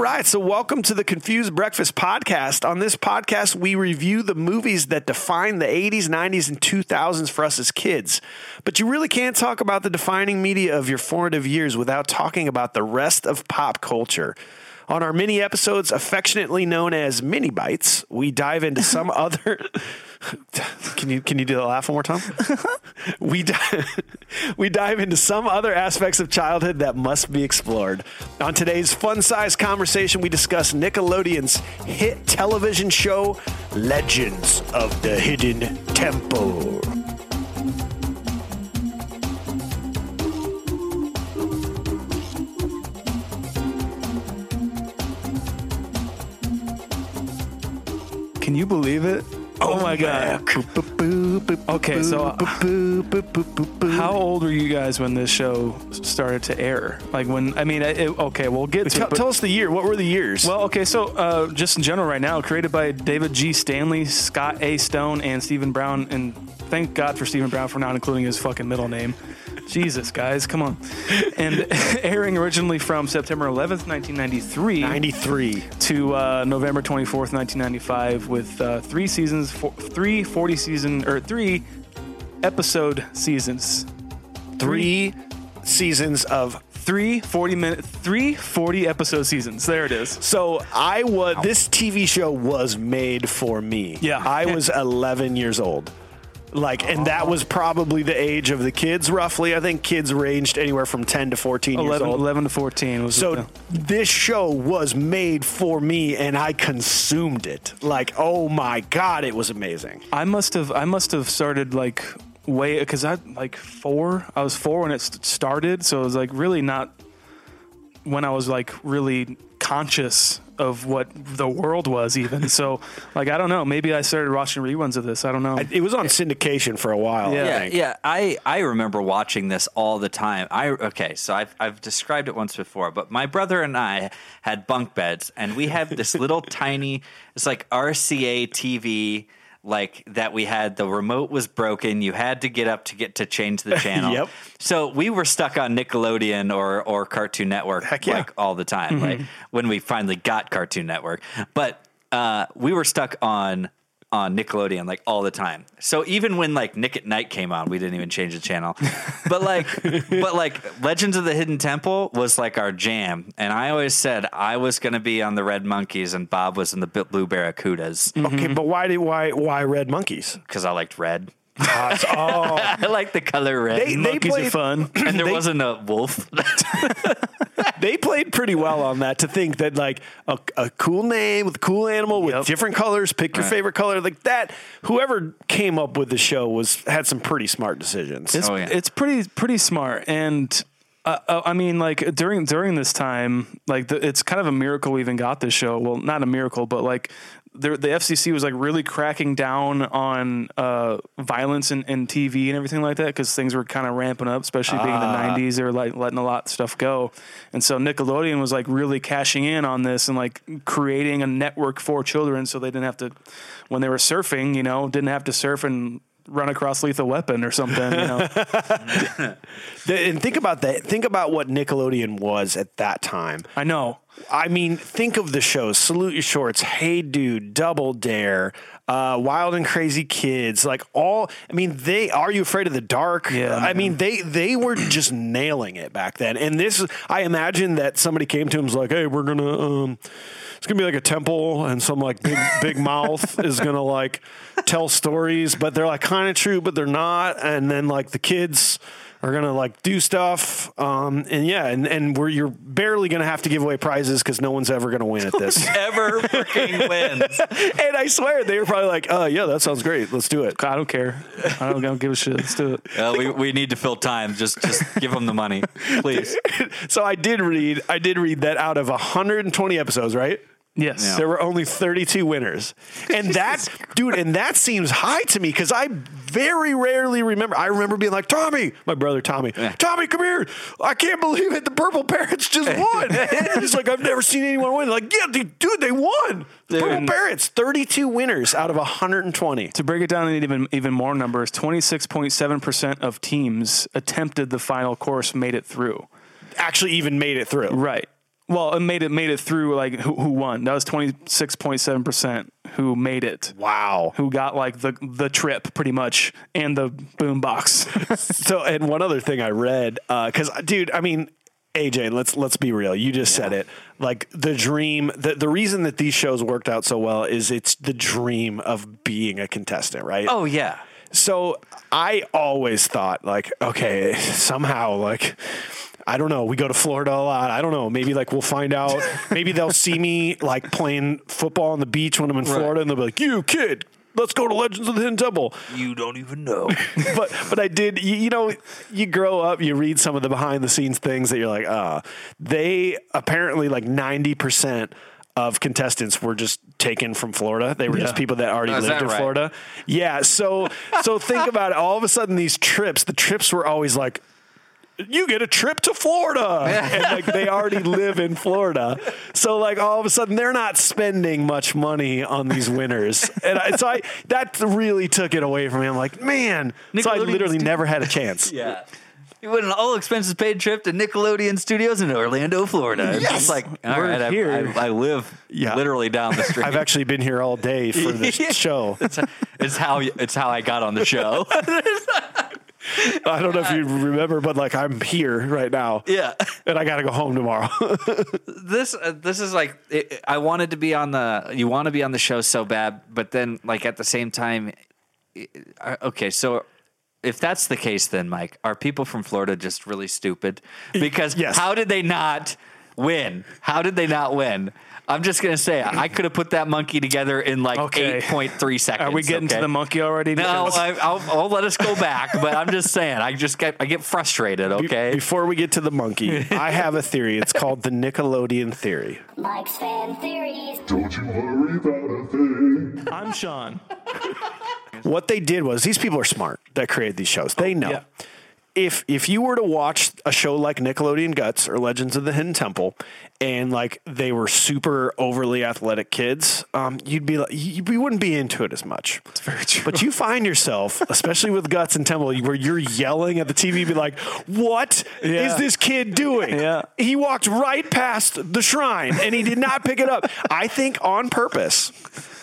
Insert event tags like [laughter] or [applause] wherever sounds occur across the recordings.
Right, so welcome to the Confused Breakfast podcast. On this podcast, we review the movies that define the 80s, 90s, and 2000s for us as kids. But you really can't talk about the defining media of your formative years without talking about the rest of pop culture. On our mini episodes, affectionately known as Mini-Bytes, we dive into some [laughs] other. Can you can you do the laugh one more time? we dive, [laughs] we dive into some other aspects of childhood that must be explored. On today's fun-sized conversation, we discuss Nickelodeon's hit television show Legends of the Hidden Temple. Can you believe it? Oh, my god. Okay, so how old were you guys when this show started to air? Like when I mean, it, okay, we'll get to Tell, it. but- tell us the year. What were the years? well, okay, so uh, just in general, right now, created by David G. Stanley, Scott A. Stone, and Stephen Brown, and thank God for Stephen Brown for not including his fucking middle name. Jesus, guys, come on. And [laughs] airing originally from September 11th, 1993 93. to uh, November 24th, 1995, with uh, three seasons, four, three 40 season, or three episode seasons. Three seasons of Three 40 minute, three 40 episode seasons. There it is. So I was this TV show was made for me. Yeah. I was [laughs] 11 years old. Like, and that was probably the age of the kids, roughly. I think kids ranged anywhere from 10 to 14 years 11, old. 11 to 14 was So this show was made for me, and I consumed it. Like, oh my god, it was amazing. I must have I must have started like way because I like four. I was four when it started, so it was like really not when I was like really conscious of what the world was even. so like I don't know. Maybe I started watching reruns of this. I don't know. It was on syndication for a while. Yeah. I Yeah, think. yeah. I, I remember watching this all the time. I okay, so I've I've described it once before, but my brother and I had bunk beds, and we have this little [laughs] tiny. It's like RCA TV. Like that, we had the remote was broken. You had to get up to get to change the [laughs] channel. Yep. So we were stuck on Nickelodeon or or Cartoon Network yeah. like all the time. Like when we finally got Cartoon Network, but uh, we were stuck on on Nickelodeon like all the time. So even when like Nick at Night came on, we didn't even change the channel. But like [laughs] but like Legends of the Hidden Temple was like our jam. And I always said I was going to be on the Red Monkeys and Bob was in the Blue Barracudas mm-hmm. Okay, but why did why why red monkeys? cuz I liked red. oh, [laughs] I like the color red. They- they Monkeys played- are fun. and there they- wasn't a wolf. [laughs] they played pretty well on that to think that like a, a cool name with a cool animal with Yep. different colors pick your Right. favorite color like that whoever came up with the show was had some pretty smart decisions It's Oh, yeah. it's pretty pretty smart, and uh, uh, I mean, like during during this time, like the, it's kind of a miracle we even got this show. Well, not a miracle, but like the the FCC was like really cracking down on uh, violence and, in TV and everything like that because things were kind of ramping up, especially being in the '90s. They were like letting a lot of stuff go, and so Nickelodeon was like really cashing in on this and like creating a network for children, so they didn't have to when they were surfing, you know, didn't have to surf and run across Lethal Weapon or something. You know, [laughs] and think about that. Think about what Nickelodeon was at that time. I know. I mean, think of the shows: Salute Your Shorts, Hey Dude, Double Dare, uh, Wild and Crazy Kids. Like all, I mean, they Are You Afraid of the Dark? Yeah, I man. mean, they they were just nailing it back then. And this, I imagine that somebody came to him and was like, "Hey, we're gonna." Um, it's gonna be like a temple, and some like big big [laughs] mouth is gonna like tell stories, but they're like kind of true, but they're not. And then like the kids are gonna like do stuff, um, and yeah, and and where you're barely gonna have to give away prizes because no one's ever gonna win at this. [laughs] Ever freaking wins. [laughs] and I swear they were probably like, "Oh yeah, that sounds great. Let's do it." I don't care. I don't, I don't give a shit. Let's do it. Uh, we, we need to fill time. Just just give them the money, [laughs] please. so I did read. I did read that out of 120 episodes, right? Yes. Yeah. There were only 32 winners. And [laughs] that, dude, and that seems high to me because I very rarely remember. I remember being like, Tommy, my brother Tommy, Tommy, come here. I can't believe it. The Purple Parrots just [laughs] won. He's like, I've never seen anyone win. Like, yeah, dude, dude, they won. Purple Parrots, 32 winners out of 120. To break it down in even even more numbers, twenty six point seven percent of teams attempted the final course made it through. Actually, even made it through. Right. Well, it made it made it through. Like who, who won? That was twenty six point seven percent who made it. Wow. Who got like the the trip pretty much and the boom box. [laughs] So, and one other thing I read, uh, because dude, I mean, AJ, let's let's be real. You just said it. Like the dream, the the reason that these shows worked out so well is it's the dream of being a contestant, right? Oh yeah. So I always thought like, okay, somehow like. I don't know. We go to Florida a lot. I don't know. Maybe like we'll find out. [laughs] Maybe they'll see me like playing football on the beach when I'm in Florida, and they'll be like, "You kid, let's go to Legends of the Hidden Temple." You don't even know. [laughs] but but I did. You, you know, you grow up, you read some of the behind the scenes things that you're like, ah, they apparently like ninety percent of contestants were just taken from Florida. They were just people that already Oh, lived that in right? Florida. Yeah. So so think about it. All of a sudden, these trips, the trips were always like. You get a trip to Florida, [laughs] and like they already live in Florida, so like all of a sudden they're not spending much money on these winners, and I, so I that really took it away from me. I'm like, man, so I literally never had a chance. [laughs] yeah. You went an all expenses paid trip to Nickelodeon Studios in Orlando, Florida. It's just like, all We're right, I, here. I, I live Yeah. literally down the street. I've actually been here all day for this [laughs] show. it's how it's how I got on the show. I don't know if you remember, but like I'm here right now. yeah. And I got to go home tomorrow. [laughs] this uh, this is like it, I wanted to be on the you want to be on the show so bad, but then like at the same time, it- uh, okay, so. If that's the case, then Mike, are people from Florida just really stupid? Because Yes. how did they not win? How did they not win? I'm just gonna say I could have put that monkey together in like Okay. 8.3 seconds. Are we getting okay? to the monkey already? No, I, I'll, I'll let us go back, but I'm just saying I just get I get frustrated. Okay, Before we get to the monkey, I have a theory. It's called the Nickelodeon theory. Mike's Fan Theories. Don't you worry about a thing. I'm Sean. What they did was these people are smart that created these shows. They know. yeah. If if you were to watch a show like Nickelodeon Guts or Legends of the Hidden Temple, and like they were super overly athletic kids, um, you'd be like you, you wouldn't be into it as much. It's very true. But you find yourself, [laughs] especially with Guts and Temple, where you're yelling at the TV, be like, "What is Yeah. this kid doing? Yeah. He walked right past the shrine and he did not pick it up. [laughs] I think on purpose,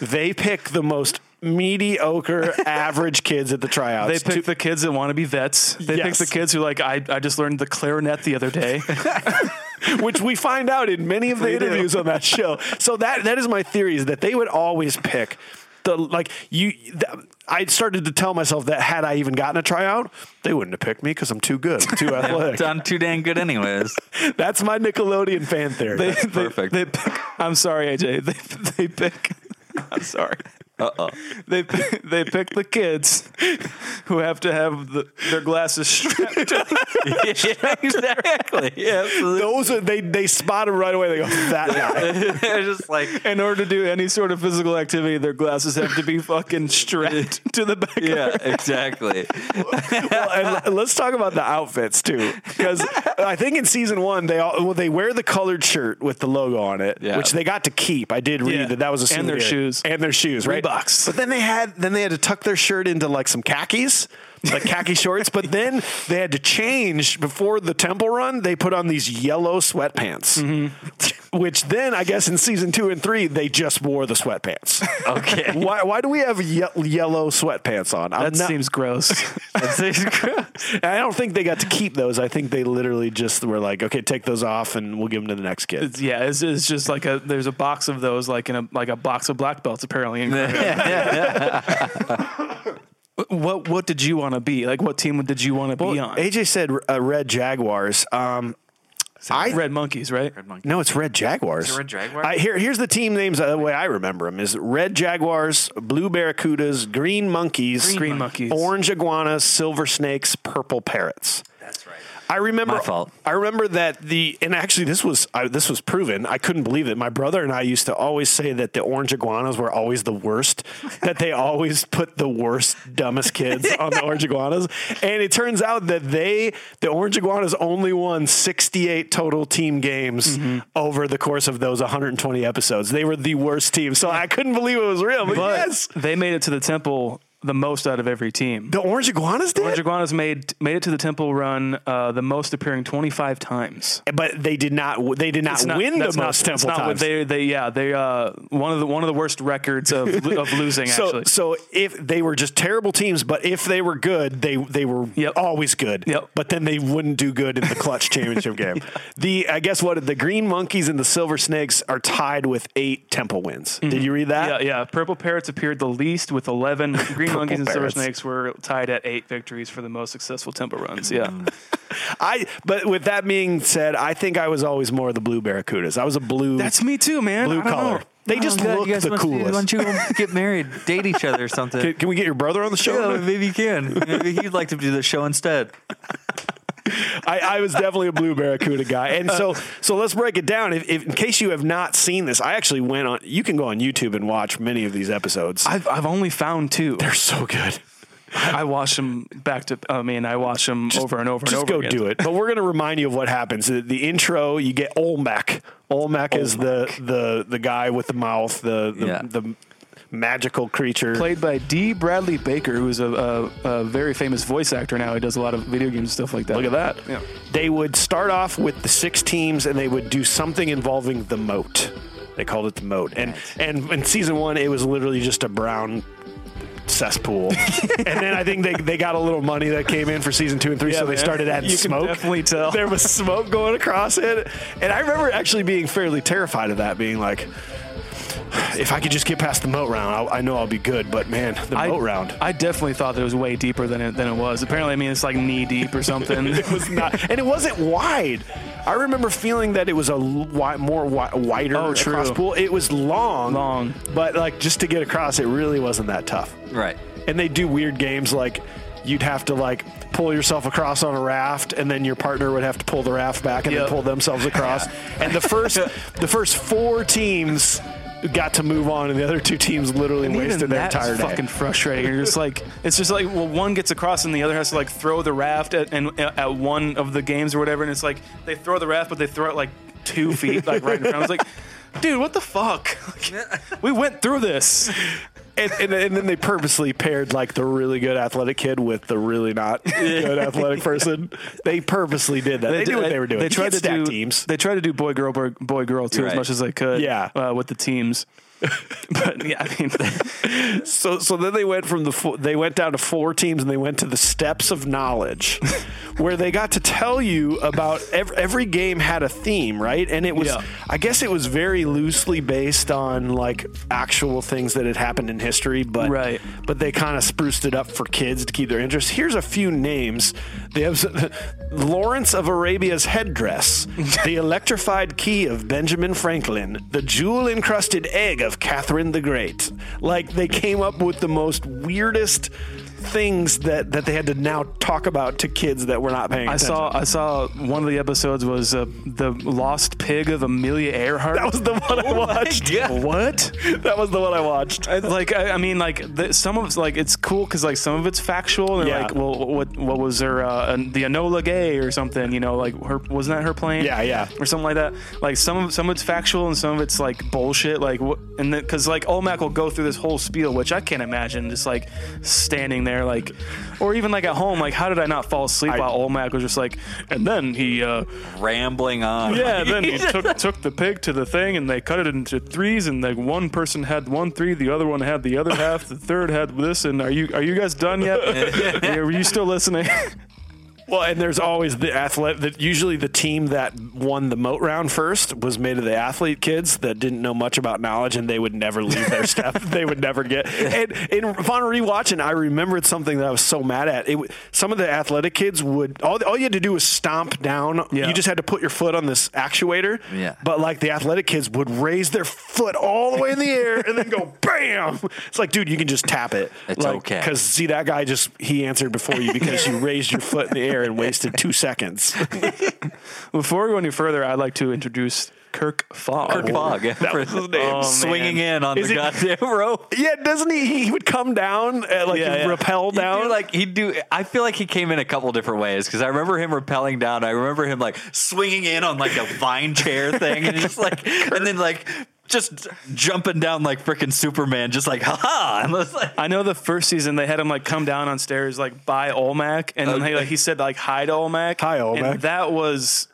they pick the most mediocre, [laughs] average kids at the tryouts. They pick to- the kids that want to be vets. They Yes. pick the kids who like I, I just learned the clarinet the other day. [laughs] [laughs] which we find out in many of the interviews on that show. So that that is my theory is that they would always pick the like you. th- I started to tell myself that had I even gotten a tryout, they wouldn't have picked me because I'm too good, too athletic. I'm too dang good, anyways. That's my Nickelodeon fan theory. They, they, perfect. They pick, I'm sorry, AJ. They they pick. I'm sorry. Uh oh. [laughs] They pick, they pick the kids who have to have the, their glasses strapped. [laughs] yeah, exactly. Yeah, absolutely. Those are they they spot him right away. They go that guy. [laughs] They're just like, In order to do any sort of physical activity, their glasses have to be fucking strapped to the back. yeah, Of their exactly. well, and let's talk about the outfits too, because I think in season one they all well, they wear the colored shirt with the logo on it, Yeah. which they got to keep. I did read Yeah. that that was a And their souvenir. shoes. and their shoes, right? Bucks. But then they had then they had to tuck their shirt into like some khakis, like khaki shorts. But then they had to change before the temple run. They put on these yellow sweatpants, Mm-hmm. which then I guess in season two and three they just wore the sweatpants. Okay. [laughs] why, why do we have ye- yellow sweatpants on? I'm That not- seems gross. [laughs] I don't think they got to keep those. I think they literally just were like, okay, take those off and we'll give them to the next kid. It's- yeah, it's, it's just like a there's a box of those like in a like a box of black belts apparently. In [laughs] what what did you want to be? Like what team did you want to be on? AJ said uh, red Jaguars. Um, I Red monkeys, right? No, it's Red Jaguars. Is it Red Jaguars? I, here, here's the team names. uh, The way I remember them is Red Jaguars, Blue Barracudas, Green Monkeys, Green monkeys. Orange Iguanas, Silver Snakes, Purple Parrots. That's right. I remember. My fault. I remember that the and actually this was I, this was proven. I couldn't believe it. My brother and I used to always say that the orange iguanas were always the worst. that they always put the worst, dumbest kids on the orange iguanas. And it turns out that they the orange iguanas only won 68 total team games Mm-hmm. over the course of those 120 episodes. They were the worst team. So I couldn't believe it was real. But, But yes, they made it to the temple the most out of every team. the orange iguanas did. Orange Iguanas made made it to the temple run uh, the most appearing 25 times. but they did not. They did not not- win the not- most temple not times. They, they, yeah, they, uh, one of the one of the worst records of of [laughs] losing. So, actually, so if they were just terrible teams, but if they were good, they they were Yep. always good. Yep. But then they wouldn't do good in the clutch [laughs] championship game. The I guess what the Green Monkeys and the Silver Snakes are tied with eight Temple wins. Did you read that? Mm-hmm. yeah, yeah. Purple Parrots appeared the least with 11. Green Monkeys and Silver Snakes were tied at eight victories for the most successful tempo runs. Yeah, [laughs] I. But with that being said, I think I was always more of the Blue Barracudas. I was a blue. that's me too, man. blue I don't collar. know. They just God, look you guys the must Why coolest. don't you go get married, [laughs] date each other or something? Can, can we get your brother on the show? Yeah, maybe you can. Maybe he'd like to do the show instead. [laughs] I, I was definitely a blue barracuda guy, and so so let's break it down. If, if in case you have not seen this, I actually went on. You can go on YouTube and watch many of these episodes. I've I've only found two. They're so good. I watch them back to. I mean, I watch them over and over and over. Just go again. do it. But we're going to remind you of what happens. The, the intro, you get Olmec. Olmec is the the the guy with the mouth, the the, Yeah. the magical creature. Played by Dee Bradley Baker, who's a, a, a very famous voice actor now. He does a lot of video games and stuff like that. Look at that. Yeah. They would start off with the six teams, and they would do something involving the moat. They called it the moat, and and in season one, it was literally just a brown cesspool. [laughs] and then I think they, they got a little money that came in for season two and three, Yeah, so they man. started adding You can smoke. definitely tell. there was smoke going across it, and I remember actually being fairly terrified of that, being like. If I could just get past the moat round, I, I know I'll be good. But man, the I, moat round, I definitely thought that it was way deeper than it than it was. Apparently, I mean, it's like knee deep or something. [laughs] it was not, and it wasn't wide. I remember feeling that it was a wi- more wi- wider Oh, true. across pool. It was long, Long. but like just to get across, it really wasn't that tough. Right. And they do weird games like you'd have to like pull yourself across on a raft, and then your partner would have to pull the raft back and Yep. then pull themselves across. [laughs] and the first the first four teams got to move on, and the other two teams literally And wasted their that's entire day. fucking frustrating. You're just like, it's just like, well, one gets across and the other has to like throw the raft at and uh, at one of the games or whatever, and it's like they throw the raft, but they throw it like two feet, like right in front. I was like, dude, what the fuck? [laughs] Like, we went through this. And, and, and then they purposely paired like the really good athletic kid with the really not [laughs] good athletic person. They purposely did that. They, knew what they were doing. They tried to stack do teams. They tried to do boy girl boy, boy girl too Right. as much as they could. Yeah. uh, with the teams. But yeah, I mean, [laughs] So so then they went from the fo- they went down to four teams and they went to the steps of knowledge, where they got to tell you about every, every game had a theme, right? And it was Yeah. I guess it was very loosely based on like actual things that had happened in history, but Right. but they kind of spruced it up for kids to keep their interest. Here's a few names. They have [laughs] Lawrence of Arabia's headdress, the electrified key of Benjamin Franklin, the jewel encrusted egg of Catherine the Great. Like they came up with the most weirdest things that that they had to now talk about to kids that were not paying I attention. saw I saw one of the episodes was uh, the lost pig of Amelia Earhart. that was the one I watched. Yeah, what? That was the one I watched. I- like I, I mean, like the, some of it's like it's cool because like some of it's factual and Yeah. like, well, what what was her uh, an- the Enola Gay or something? You know, like her wasn't that her plane? Yeah, yeah. or something like that. Like some of some of it's factual and some of it's like bullshit. Like what? And because like Olmec will go through this whole spiel, which I can't imagine just like standing there like, or even like at home, like how did I not fall asleep I- while Olmec was just like, and then he. uh Rambling on. yeah, then he [laughs] took took the pig to the thing, and they cut it into threes, and like one person had one three, the other one had the other half, the third had this. And are you are you guys done yet? [laughs] Are you still listening? [laughs] Well, and there's always the athlete that usually the team that won the moat round first was made of the athlete kids that didn't know much about knowledge and they would never leave their [laughs] step. They would never get. And, in upon rewatching, I remembered something that I was so mad at. It, some of the athletic kids would all, all you had to do was stomp down. Yeah. You just had to put your foot on this actuator. Yeah. But like the athletic kids would raise their foot all the way in the air and then go [laughs] bam. It's like, dude, you can just tap it. It's like, okay. Because see that guy just he answered before you because you raised your foot in the [laughs] air and wasted two seconds. [laughs] Before we go any further, I'd like to introduce Kirk Fogg. Kirk Fogg. That was his name. Oh, man. swinging in on Is the it- goddamn [laughs] rope. yeah, doesn't he? He would come down, uh, like Yeah, yeah. rappel He'd down. do like he'd do. I feel like he came in a couple different ways because I remember him rappelling down. I remember him like swinging in on like a vine chair thing, and just like, and then like just jumping down like freaking Superman, just like ha ha. And like, I know the first season they had him like come down on stairs like by Olmec, and then he, like, he said like hi to Olmec. Hi, Olmec. And that was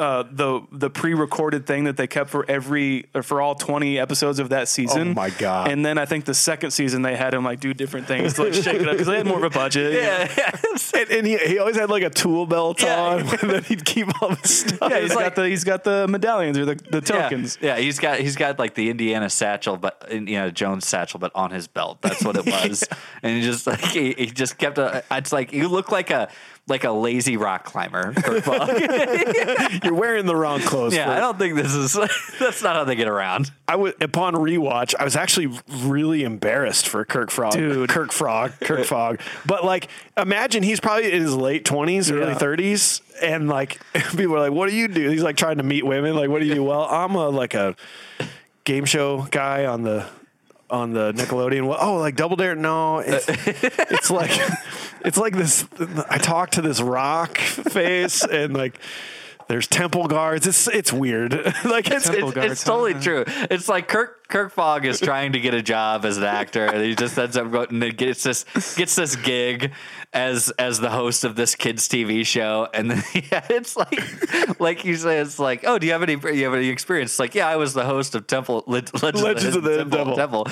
uh, the the pre-recorded thing that they kept for every or for all twenty episodes of that season. Oh, my God. And then I think the second season they had him like do different things to like shake it up because they had more of a budget. you know? yeah, [laughs] yeah. and, and he, he always had like a tool belt Yeah. on, [laughs] and then he'd keep all his stuff. Yeah, he's got the he's got the medallions or the, the tokens. Yeah, he's got he's got like the Indiana satchel, but Indiana Jones satchel, but on his belt. That's what it [laughs] was. And he just like he, he just kept a. It's like you look like a like a lazy rock climber. [laughs] You're wearing the wrong clothes. yeah, I don't think this is. [laughs] That's not how they get around. I was upon rewatch. I was actually really embarrassed for Kirk Frog, Dude. Kirk Frog, Kirk Frog. But like, imagine he's probably in his late twenties, early Yeah. thirties, and like [laughs] people are like, "What do you do?" He's like trying to meet women. Like, what do you do? Well, I'm a like a game show guy on the on the Nickelodeon. Well, oh, like Double Dare? No, it's, [laughs] it's like it's like this. I talk to this rock face and like. There's temple guards. It's it's weird. [laughs] like it's, it's guards. It's totally true. It's like Kirk Kirk Fogg is trying to get a job as an actor, and he just ends up going and gets this gets this gig as as the host of this kids TV show, and then [laughs] yeah, it's like like you say, it's like, oh, do you have any you have any experience? It's like, yeah, I was the host of Temple Le- Legends, Legends of the Temple. Temple.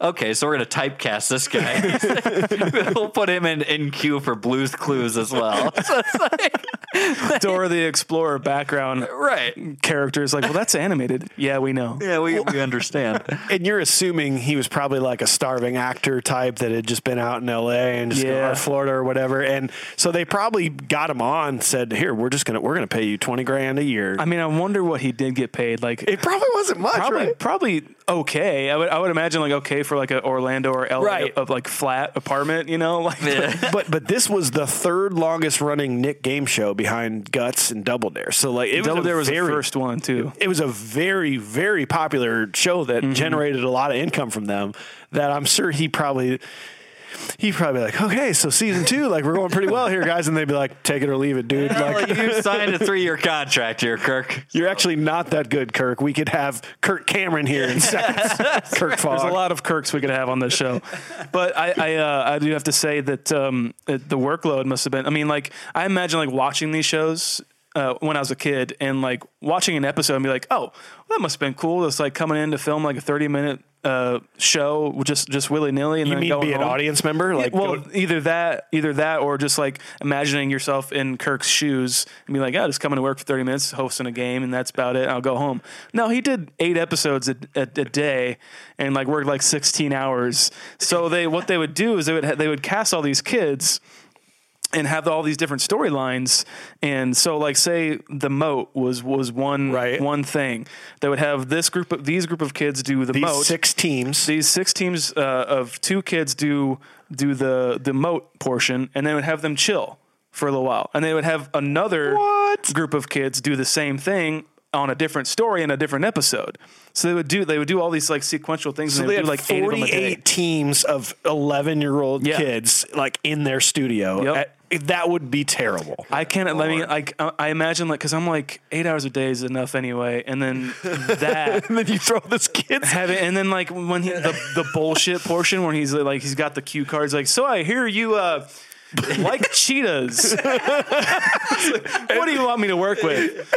Okay, so we're gonna typecast this guy. [laughs] we'll put him in in queue for Blue's Clues as well. [laughs] So it's like, Dora the Explorer background right? characters like, well, that's animated. Yeah, we know. Yeah, we we understand. And you're assuming he was probably like a starving actor type that had just been out in L.A. and just Yeah. or Florida or whatever, and so they probably got him on. Said, "Here, we're just gonna we're gonna pay you twenty grand a year." I mean, I wonder what he did get paid. Like, it probably wasn't much, probably right? probably okay. I would I would imagine like okay for like a Orlando or LA Right. of like flat apartment, you know, [laughs] like [laughs] but but this was the third longest running Nick game show behind Guts and Double Dare. So like it Double was Dare was very, the first one too. It was a very very popular show that Mm-hmm. generated a lot of income from them. That I'm sure he probably. He'd probably be like, okay, so season two, like we're going pretty well here, guys, and they'd be like, take it or leave it, dude. Well, Like, you signed a three-year contract here, Kirk. You're actually not that good, Kirk. We could have Kirk Cameron here in seconds. [laughs] Kirk Fogg. There's a lot of Kirks we could have on this show, but I I, uh, I do have to say that um, it, the workload must have been. I mean, like I imagine like watching these shows uh, when I was a kid and like watching an episode and be like, oh, well, that must have been cool. It's like coming in to film like a 30 minute uh, show just just willy nilly and You then mean be an audience member? Like, well, go- either that, either that, or just like imagining yourself in Kirk's shoes and be like, "Oh, just coming to work for thirty minutes, hosting a game, and that's about it. I'll go home." No, he did eight episodes a, a, a day and like worked like sixteen hours. So they, what they would do is they would ha- they would cast all these kids. And have all these different storylines. And so, like, say the moat was was one Right. one thing. They would have this group of these group of kids do the These moat. six teams. these six teams uh, of two kids do do the the moat portion, and then would have them chill for a little while, and they would have another What? group of kids do the same thing on a different story in a different episode. So they would do they would do all these like sequential things, So and they they had do like eight of them a day. 48 teams of 11 year old Yeah. kids like in their studio. Yep. Uh, that would be terrible. I can't. I mean, like I I imagine like because I'm like eight hours a day is enough anyway, and then [laughs] that. and then you throw this kids. Have it, and then like when he the, the bullshit portion where he's like he's got the cue cards like so I hear you uh like cheetahs. [laughs] what do you want me to work with?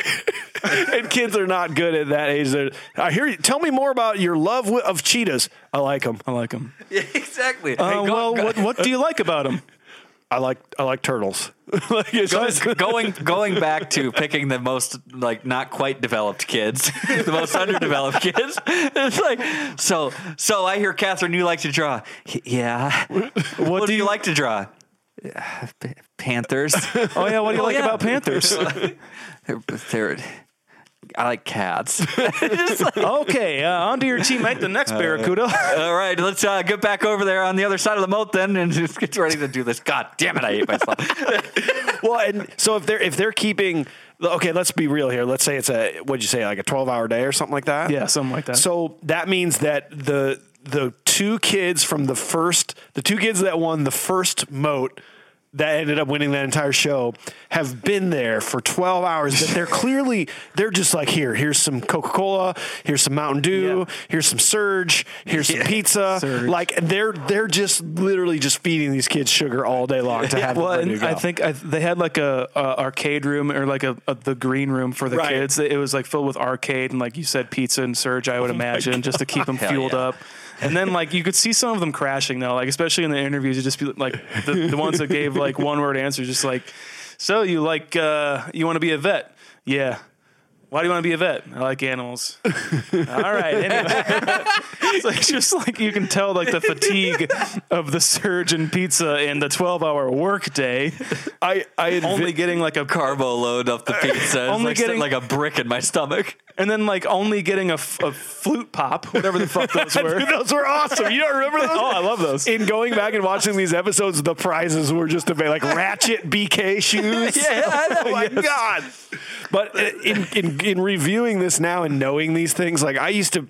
and kids are not good at that age. They're, I hear you. Tell me more about your love of cheetahs. I like them. I like them. [laughs] Yeah, exactly. Uh, Hey, go- well, go- what what do you like about them? I like I like turtles. [laughs] like it's Go- just- [laughs] going going back to picking the most like not quite developed kids, [laughs] the most underdeveloped kids. It's like so so I hear Catherine, you like to draw. Yeah. What, do you like to draw? Uh, Panthers. Oh yeah, what do you Oh, like yeah. about Panthers? They're, they're- I like cats. [laughs] Like- okay, uh, on to your teammate, the next Barracuda. [laughs] all right, let's uh, get back over there on the other side of the moat then, and [laughs] just get ready to do this. God damn it, I hate myself. well, and so if they're if they're keeping okay, let's be real here. Let's say it's a what'd you say like a twelve hour day or something like that. yeah, something like that. So that means that the the two kids from the first the two kids that won the first moat that ended up winning that entire show have been there for 12 hours but they're [laughs] clearly they're just like here here's some coca-cola here's some mountain dew Yeah. here's some surge here's some pizza Surge. like they're they're just literally just feeding these kids sugar all day long to have well, them ready and to I think I, they had like a, a arcade room or like a, a the green room for the Right. kids. It was like filled with arcade and like you said, pizza and surge. I would oh imagine just to keep them fueled yeah. up. And then like you could see some of them crashing though, like especially in the interviews. You just be like the, the ones that gave like one word answers, just like, so you like uh, you want to be a vet? Yeah. Why do you want to be a vet? I like animals. [laughs] All right. Anyway, [laughs] it's like just like you can tell like the fatigue of the surge and pizza and the twelve hour work day. I I Only getting like a Carbo load up the pizza. Only like, getting- like a brick in my stomach. And then like only getting a, f- a flute pop, whatever the fuck those [laughs] were. Dude, those were awesome. You don't remember those? Oh, I love those. In going back and watching these episodes, the prizes were just a bit like ratchet BK shoes. [laughs] Yeah, oh [laughs] my god! But uh, in, in in reviewing this now and knowing these things, like I used to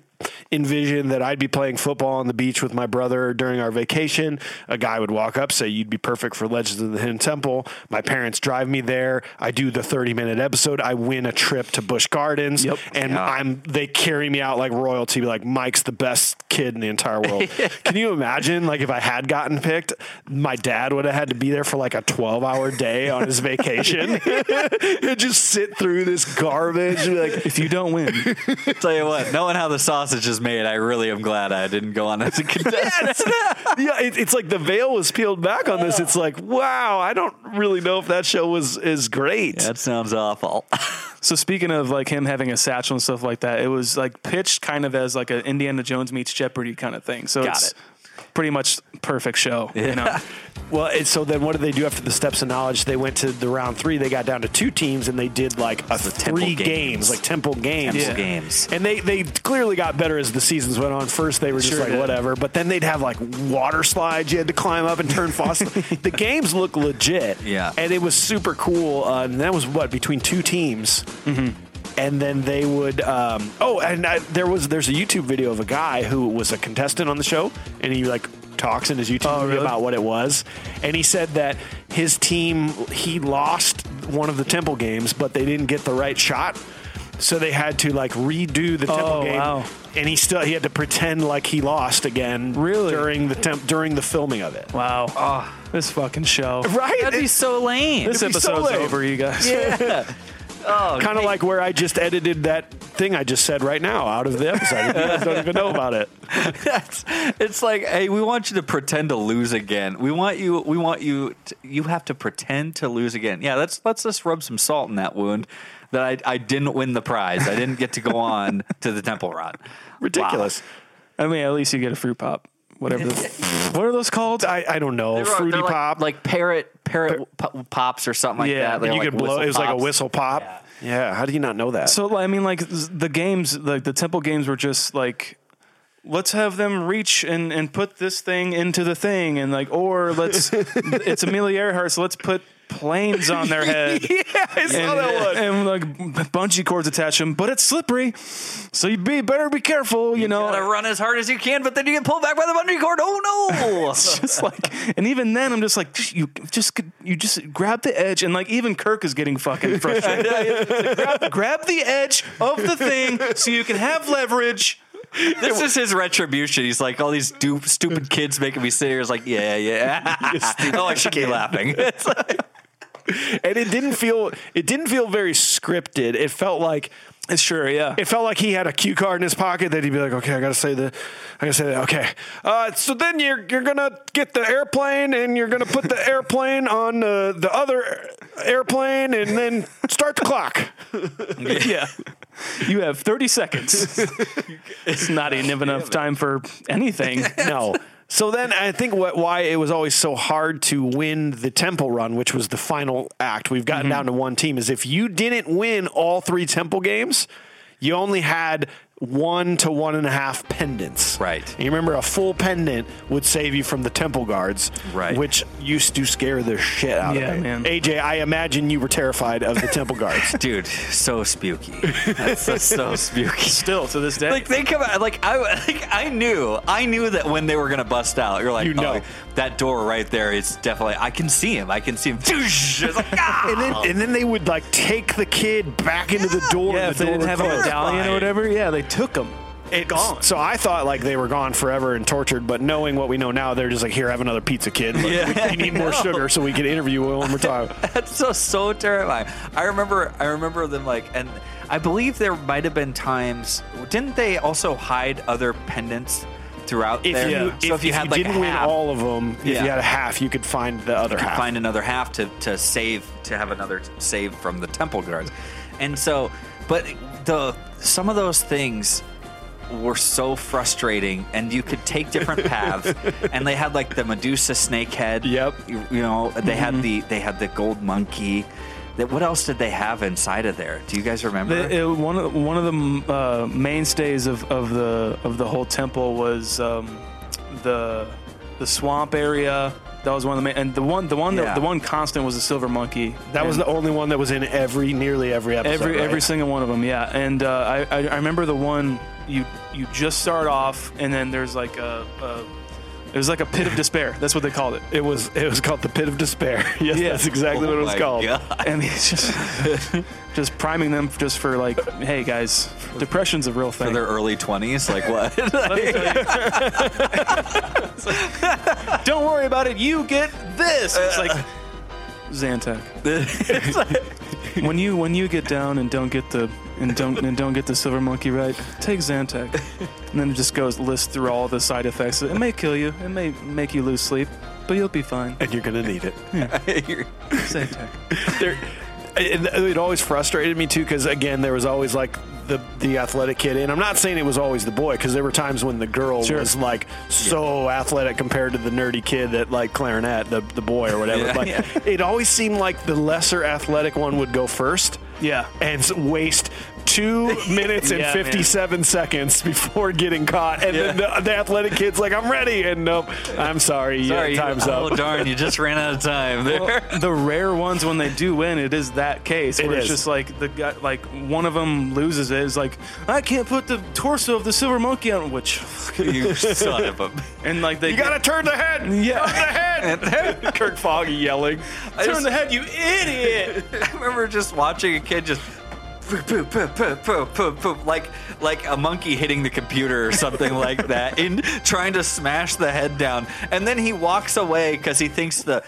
envision that I'd be playing football on the beach with my brother during our vacation. A guy would walk up, say, "You'd be perfect for Legends of the Hidden Temple." My parents drive me there. I do the thirty minute episode. I win a trip to Busch Gardens, Yep. and I'm they carry me out like royalty. Like Mike's the best kid in the entire world. [laughs] Can you imagine? Like if I had gotten picked, my dad would have had to be there for like a twelve hour day on his vacation [laughs] [laughs] and just sit through this garbage. Like, If you don't win, Tell you what, knowing how the sausage is made, I really am glad I didn't go on as a [laughs] contestant. [laughs] yeah, it, it's like the veil was peeled back on this. It's like, wow, I don't really know if that show was is great. That sounds awful. [laughs] So speaking of like him having a satchel and stuff like that, it was like pitched kind of as like an Indiana Jones meets Jeopardy kind of thing. So Got it's it. Pretty much perfect show. You know, [laughs] Well, and so then what did they do after the steps of knowledge? They went to the round three. They got down to two teams and they did like a temple three games. games, like temple games. Temple games. And they they clearly got better as the seasons went on. First they were just Sure like did. whatever, but then they'd have like water slides you had to climb up and turn faucet. [laughs] the games look legit. Yeah. and it was super cool. Uh, and that was what between two teams. And then they would. Um, oh, and I, there was there's a YouTube video of a guy who was a contestant on the show, and he like talks in his YouTube Oh, video really? about what it was, and he said that his team he lost one of the temple games, but they didn't get the right shot, so they had to like redo the temple Oh, game. wow. And he still he had to pretend like he lost again Really? during the temp during the filming of it. wow, oh, this fucking show. Right? That'd be so lame. This It'd so episode's lame. over, you guys. yeah. [laughs] Oh, kind of like where I just edited that thing I just said right now out of the episode. You guys don't even know about it. [laughs] That's, it's like, hey, we want you to pretend to lose again. We want you. We want you. To, you have to pretend to lose again. Yeah, let's let's just rub some salt in that wound. That I I didn't win the prize. I didn't get to go on to the temple run. [laughs] Ridiculous. I mean, at least you get a fruit pop whatever. The, [laughs] what are those called? I, I don't know. They were- Fruity they're like, pop. like parrot parrot po- pops or something like Yeah, that. They're you like could blow. whistle It was like a whistle pop. Yeah. Yeah. How do you not know that? So I mean, like the games, like the temple games, were just like, let's have them reach and and put this thing into the thing, and like, or let's, [laughs] it's Amelia Earhart, so let's put planes on their [laughs] head. yeah, I saw and, that one. and like bungee cords attach them, but it's slippery, so you be better be careful. You, know, Gotta run as hard as you can, but then you get pulled back by the bungee cord. Oh no! [laughs] it's just like, and even then, I'm just like, you just you just grab the edge, and like even Kirk is getting fucking [laughs] frustrated. Like, grab, grab the edge of the thing so you can have leverage. this is his retribution. He's like, all these du- stupid kids making me sit here. It's like, yeah, yeah. oh, I should be laughing. It's like, and it didn't feel. It didn't feel very scripted. It felt like. It's sure, yeah. It felt like he had a cue card in his pocket that he'd be like, okay, I gotta say the, I gotta say that. Okay, uh, so then you're you're gonna get the airplane and you're gonna put the airplane on uh, the other airplane and then start the clock. [laughs] yeah. You have 30 seconds. [laughs] it's not even enough time for anything. [laughs] no. So then I think what why it was always so hard to win the temple run, which was the final act. We've gotten mm-hmm. down to one team is if you didn't win all three temple games, you only had one to one and a half pendants. Right. And you remember a full pendant would save you from the temple guards, Right. Which used to scare the shit out Yeah, of me. man. AJ, I imagine you were terrified of the temple guards. [laughs] dude, so spooky. [laughs] That's just so spooky. Still to this day. Like they come out, like I, like I knew, I knew that when they were gonna bust out, you're like, You know. oh, that door right there is definitely. I can see him. I can see him. Like, ah! [laughs] And then, and then they would like take the kid back into the door. yeah, and if the they door didn't have a medallion or whatever, yeah, they took them. It's gone. So I thought like they were gone forever and tortured, but knowing what we know now, they're just like, here, have another pizza, kid. Like, Yeah, we, we need [laughs] more sugar so we can interview you one more time. [laughs] That's so so terrifying. I remember I remember them like and I believe there might have been times didn't they also hide other pendants throughout If there? you, so if, if had you like didn't win half, all of them, if Yeah. you had a half, you could find the other you could half. find another half to to save to have another save from the temple guards. And so but the some of those things were so frustrating and you could take different [laughs] paths. And they had like the medusa snake head Yep. you, you know they had the they had the gold monkey. That what else did they have inside of there? Do you guys remember? The, it, one of one of the uh, mainstays of, of the of the whole temple was um, the the swamp area. That was one of the main, and the one the one Yeah. that, the one constant was the silver monkey. that was the only one that was in every, nearly every episode. every right? every single one of them. Yeah, and uh, I, I I remember the one you you just start off, and then there's like a. a it was like a pit of despair. That's what they called it. It was it was called the Pit of Despair. [laughs] yes, Yeah. that's exactly Oh what it was oh called. God. and he's just [laughs] just priming them just for like, hey guys, depression's a real thing. for their early 20s like what [laughs] Don't worry about it. You get this. It's like Zantac. [laughs] when you when you get down and don't get the and don't and don't get the silver monkey right, take Zantac. And then it just goes list through all the side effects. It may kill you. It may make you lose sleep, but you'll be fine. And you're gonna need it. Zantac. [laughs] there, it, it always frustrated me too because again there was always like the the athletic kid and i'm not saying it was always the boy because there were times when the girl Sure. was like so athletic compared to the nerdy kid that like clarinet the, the boy or whatever Yeah. but Yeah. it always seemed like the lesser athletic one would go first Yeah. and waste two [laughs] minutes and Yeah, 57 seconds before getting caught. And then the, the athletic kid's like i'm ready. And nope i'm sorry, sorry yeah, time's oh up. darn you just ran out of time there. Well, the rare ones when they do win, it is that case where It it's is. just like the guy, like one of them loses it. Is like I can't put the torso of the silver monkey on, which [laughs] you son of a and like they you gotta turn the head. Yeah. turn the head. [laughs] Kirk foggy yelling turn the head, you idiot. I remember just watching a kid just [laughs] like like a monkey hitting the computer or something like that, in trying to smash the head down, and then he walks away because he thinks the.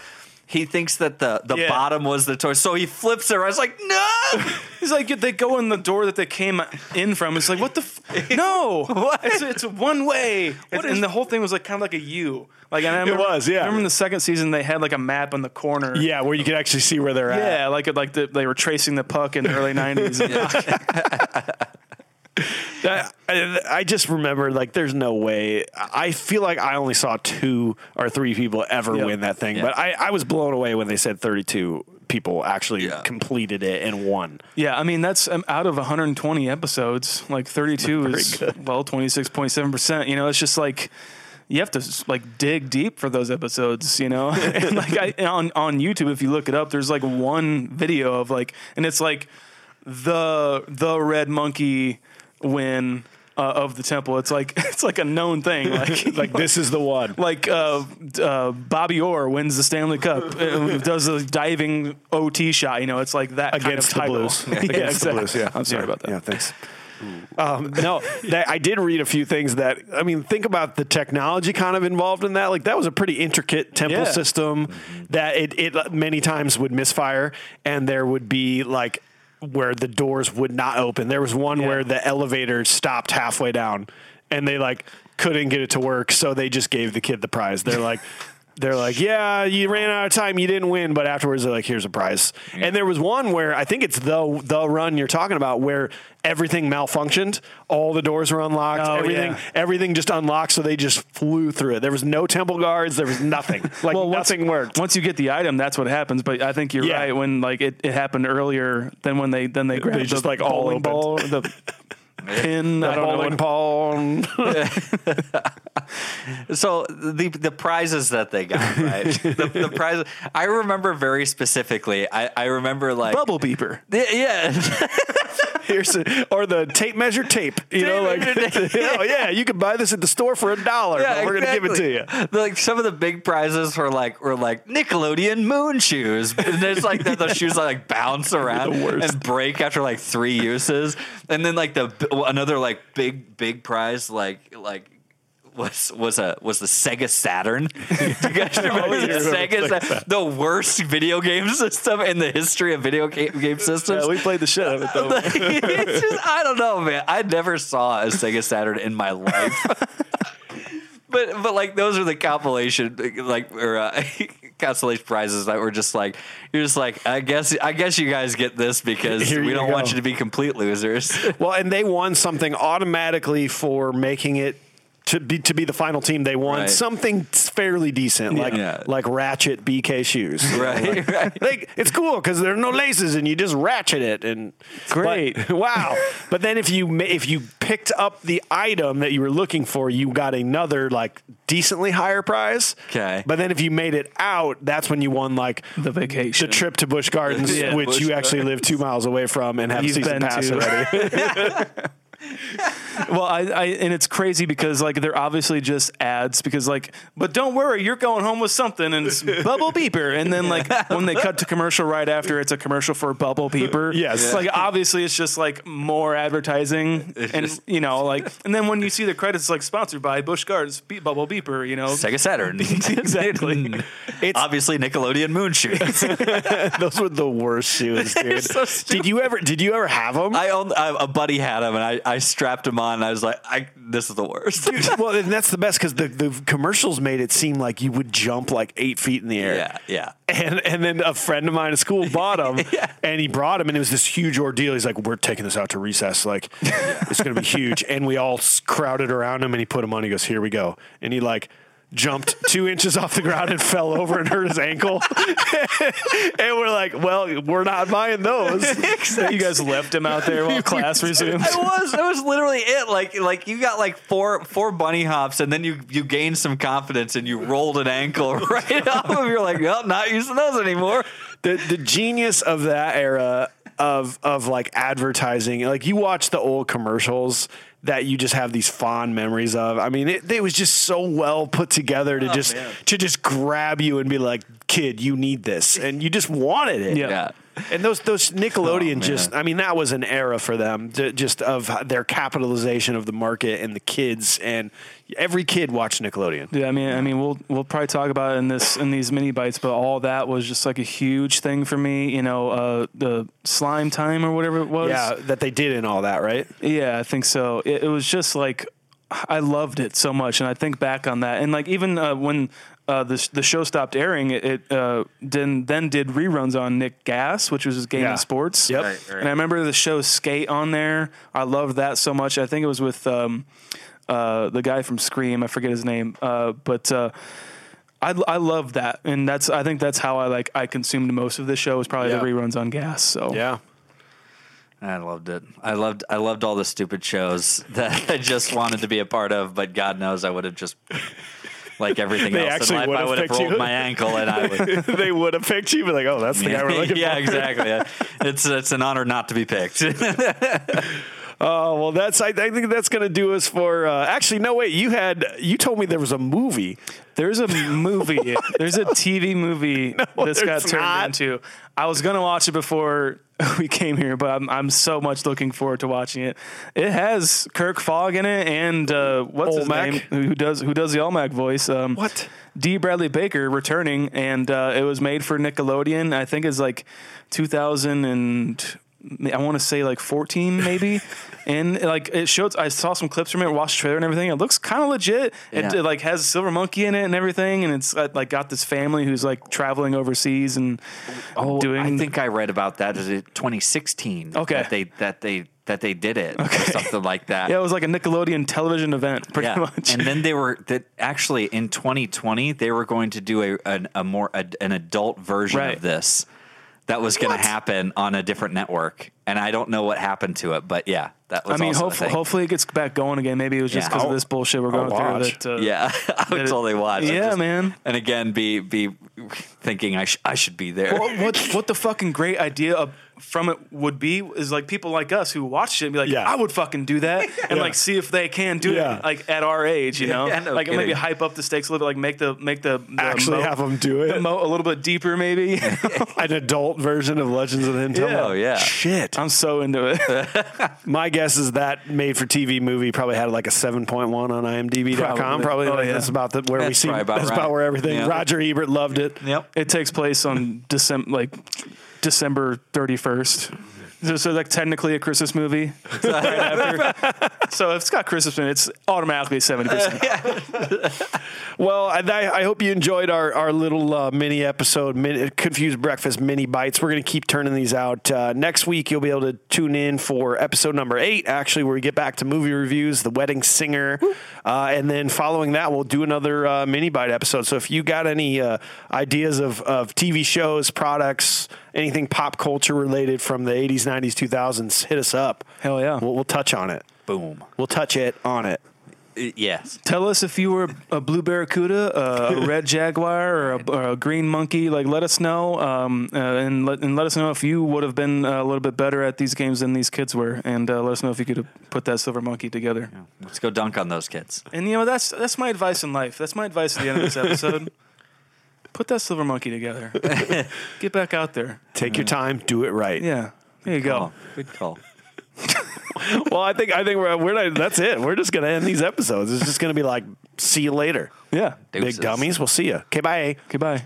He thinks that the, the Yeah. bottom was the toy, so he flips it. I was like, no! [laughs] He's like they go in the door that they came in from. It's like what the f- [laughs] no, What? It's, it's one way, It's- is- and the whole thing was like kind of like a U. Like and I remember, was, yeah. I remember in the second season they had like a map in the corner. Yeah, where you could actually see where they're at. Yeah, like like the, they were tracing the puck in the early [laughs] '90s. I, just remember like there's no way. I feel like I only saw two or three people ever Yep. win that thing, Yeah. but I, I was blown away when they said 32 people actually Yeah. completed it and won. Yeah, I mean that's um, out of 120 episodes, like 32 is well 26.7 percent. You know, it's just like you have to like dig deep for those episodes. You know, [laughs] and like I, on on YouTube, if you look it up, there's like one video of like, and it's like the the red monkey win. Uh, of the temple, it's like [laughs] it's like a known thing. [laughs] Like Like this is the one. [laughs] like uh, uh, Bobby Orr wins the Stanley Cup, uh, does a diving OT shot. You know, it's like that against kind the of title. Blues. yeah, against the exactly. Blues. Yeah, I'm sorry Yeah, about that. Yeah, thanks. Um, no, that, I did read a few things that I mean. Think about the technology kind of involved in that. Like that was a pretty intricate temple Yeah. system that it, it many times would misfire, and there would be like where the doors would not open. There was one Yeah. where the elevator stopped halfway down, and they like couldn't get it to work, so they just gave the kid the prize. They're like. They're like, yeah, you ran out of time, you didn't win, but afterwards they're like, here's a prize. Mm. And there was one where I think it's the the run you're talking about where everything malfunctioned, all the doors were unlocked, Oh, everything yeah. everything just unlocked, so they just flew through it. There was no temple guards, there was nothing, [laughs] like Well, once- nothing worked. Once you get the item, that's what happens. But I think you're Yeah. right when like it, it happened earlier than when they then they grabbed just, the like, all ball, the [laughs] pin. I don't know. Bowling ball. [laughs] So the the prizes that they got, right? [laughs] the, the prizes. I remember very specifically. I, I remember like Bubble beeper. Yeah, [laughs] Here's a, or the tape measure tape. You know, like tape. oh yeah, you can buy this at the store for a dollar. yeah, but we're gonna give it to you. exactly. Like some of the big prizes were like were like Nickelodeon moon shoes, and it's like the, those shoes that like bounce around and break after like three uses, and then like the another like big big prize like like. Was was a was the Sega Saturn? [laughs] Do you guys [laughs] remember the Sega, Sa- the worst video game system in the history of video game, game systems? Yeah, we played the shit out of it though. [laughs] it's just, I don't know, man. I never saw a Sega Saturn in my life. but but like those are the compilation like or uh, consolation prizes that were just like you're just like I guess I guess you guys get this because we don't want you to be complete losers. [laughs] Well, and they won something automatically for making it to be to be the final team. They won Right. something fairly decent, like Yeah. like Ratchet BK shoes. you [laughs] know, Right, like- right. Like it's cool because there are no laces and you just ratchet it and Great. but- [laughs] wow. But then if you if you picked up the item that you were looking for, you got another like decently higher prize. 'Kay. But then if you made it out, that's when you won like The vacation. the trip to Busch Gardens, [laughs] Yeah, which Busch you actually live two miles away from and have You've a season been pass to. already. Well, I, I and it's crazy because like they're obviously just ads because like, but don't worry, you're going home with something and it's bubble beeper, and then like when they cut to commercial right after, it's a commercial for bubble beeper. [laughs] Yes. like obviously it's just like more advertising, and just- you know like, and then when you see the credits like sponsored by Busch Gardens, Be- Bubble Beeper, you know, Sega Saturn, [laughs] [laughs] exactly. It's- obviously Nickelodeon moon shoes. Those were the worst shoes, dude. so did you ever? Did you ever have them? I own I, a buddy had them and I, I strapped them on and I was like I this is the worst. [laughs] well, and that's the best because the, the commercials made it seem like you would jump like eight feet in the air. yeah, yeah. And and then a friend of mine at school bought them, [laughs] and he brought them, and it was this huge ordeal. He's like, "We're taking this out to recess, like [laughs] it's going to be huge." And we all crowded around him, and he put them on. He goes, "Here we go," and he like jumped two inches off the ground and fell over and hurt his ankle. [laughs] and we're like, "Well, we're not buying those." [laughs] you guys left him out there while [laughs] class resumed. It was it was literally it. Like like you got like four four bunny hops and then you you gained some confidence and you rolled an ankle right off of you're like, well, not using those anymore. the the genius of that era of of like advertising like you watch the old commercials that you just have these fond memories of i mean it, it was just so well put together to oh, just to just grab you and be like kid you need this and you just wanted it Yeah. Yeah. And those those Nickelodeon Oh, just I mean that was an era for them to, just of their capitalization of the market and the kids and every kid watched Nickelodeon. Yeah, I mean, I mean, we'll we'll probably talk about it in this in these Mini-Bytes, but all that was just like a huge thing for me. You know, uh, the slime time or whatever it was. Yeah, that they did and all that, right? Yeah, I think so. It, it was just like I loved it so much, and I think back on that, and like even uh, when uh, the the show stopped airing, it, it uh, then then did reruns on Nick Gas, which was his game Yeah. of sports. Yep. Right, right. And I remember the show Skate on there. I loved that so much. I think it was with um, uh, the guy from Scream. I forget his name, uh, but. Uh, I, I love that, and that's I think that's how I like I consumed most of this show was probably Yeah. the reruns on Gas. So Yeah. I loved it. I loved I loved all the stupid shows [laughs] that I just wanted to be a part of, but God knows I would have just like everything [laughs] They else in life, I would have rolled you. my ankle and I would [laughs] they would have picked you, but like, oh, that's the guy we're [laughs] looking yeah, for. exactly. Yeah. It's it's an honor not to be picked. Oh well, that's I, I think that's gonna do us for. Uh, actually, no wait. You had you told me there was a movie. There's a movie. [laughs] there's a TV movie [laughs] this got turned not. into. I was gonna watch it before [laughs] we came here, but I'm I'm so much looking forward to watching it. It has Kirk Fogg in it, and uh, what's Olmec? his name? Who does who does the Olmec voice? Um, What? Dee Bradley Baker returning, and uh, it was made for Nickelodeon. I think it's like 2000 and I want to say like 14 maybe. [laughs] and like it showed, I saw some clips from it, watched the trailer and everything. It looks kind of legit. It, Yeah. it, like has a silver monkey in it and everything, and it's uh, like got this family who's like traveling overseas and oh, doing. I think I read about that. Is it 2016? Okay. That they that they that they did it or something like that. [laughs] yeah, it was like a Nickelodeon television event, pretty Yeah. much. And then they were that actually in 2020 they were going to do a an, a more a, an adult version Right. of this that was going to happen on a different network, and I don't know what happened to it, but yeah, that was. I mean, also hopefully, hopefully it gets back going again. Maybe it was just Yeah. because I'll- of this bullshit we're I'll going through. watch. That, uh, Yeah, [laughs] I would Did it- totally watch. Yeah, Just- man. And again, be be thinking I sh- I should be there. Well, what what the fucking great idea of, from it would be is like people like us who watch it and be like, Yeah. I would fucking do that, [laughs] and Yeah. like see if they can do Yeah. it like at our age, you know, [laughs] Yeah, no like maybe hype up the stakes a little bit, like make the make the, the Actually, moat- have them do the it. a little bit deeper, maybe. [laughs] An adult version of Legends of the Hidden Yeah. Oh, yeah. Shit. I'm so into it. My guess is that made for TV movie probably had like a 7.1 on IMDb.com. Probably. Probably, Oh, like, yeah. that's about the, where we see. about that's right. about where everything. Yeah. Roger Ebert loved it. yep. it takes place on December like December 31st. So, so like technically a Christmas movie. right after. [laughs] So if it's got Christmas in it, it's automatically 70%. [laughs] Well, I, I hope you enjoyed our, our little uh, mini episode, mini, Confused Breakfast Mini-Bytes. We're going to keep turning these out. Uh, next week, you'll be able to tune in for episode number eight, actually, where we get back to movie reviews, The Wedding Singer. Uh, and then following that, we'll do another uh, Mini-Byte episode. So if you got any uh, ideas of, of TV shows, products, anything pop culture related from the 80s, 90s, 2000s, hit us up. Hell yeah. We'll, we'll touch on it. Boom. We'll touch it on it. Yes. Tell us if you were a blue barracuda, a [laughs] red jaguar, or a, or a green monkey. Like, let us know, um, uh, and let and let us know if you would have been uh, a little bit better at these games than these kids were, and uh, let us know if you could have put that silver monkey together. Let's go dunk on those kids. And you know, that's that's my advice in life. That's my advice at the end of this episode. [laughs] put that silver monkey together. [laughs] Get back out there. Take your time, do it right. Yeah, there you go. Good call. [laughs] Well, I think I think we're, we're not, that's it. We're just gonna end these episodes. It's just gonna be like, see you later, Yeah. Deuces. big dummies. We'll see you. Okay, bye. Goodbye.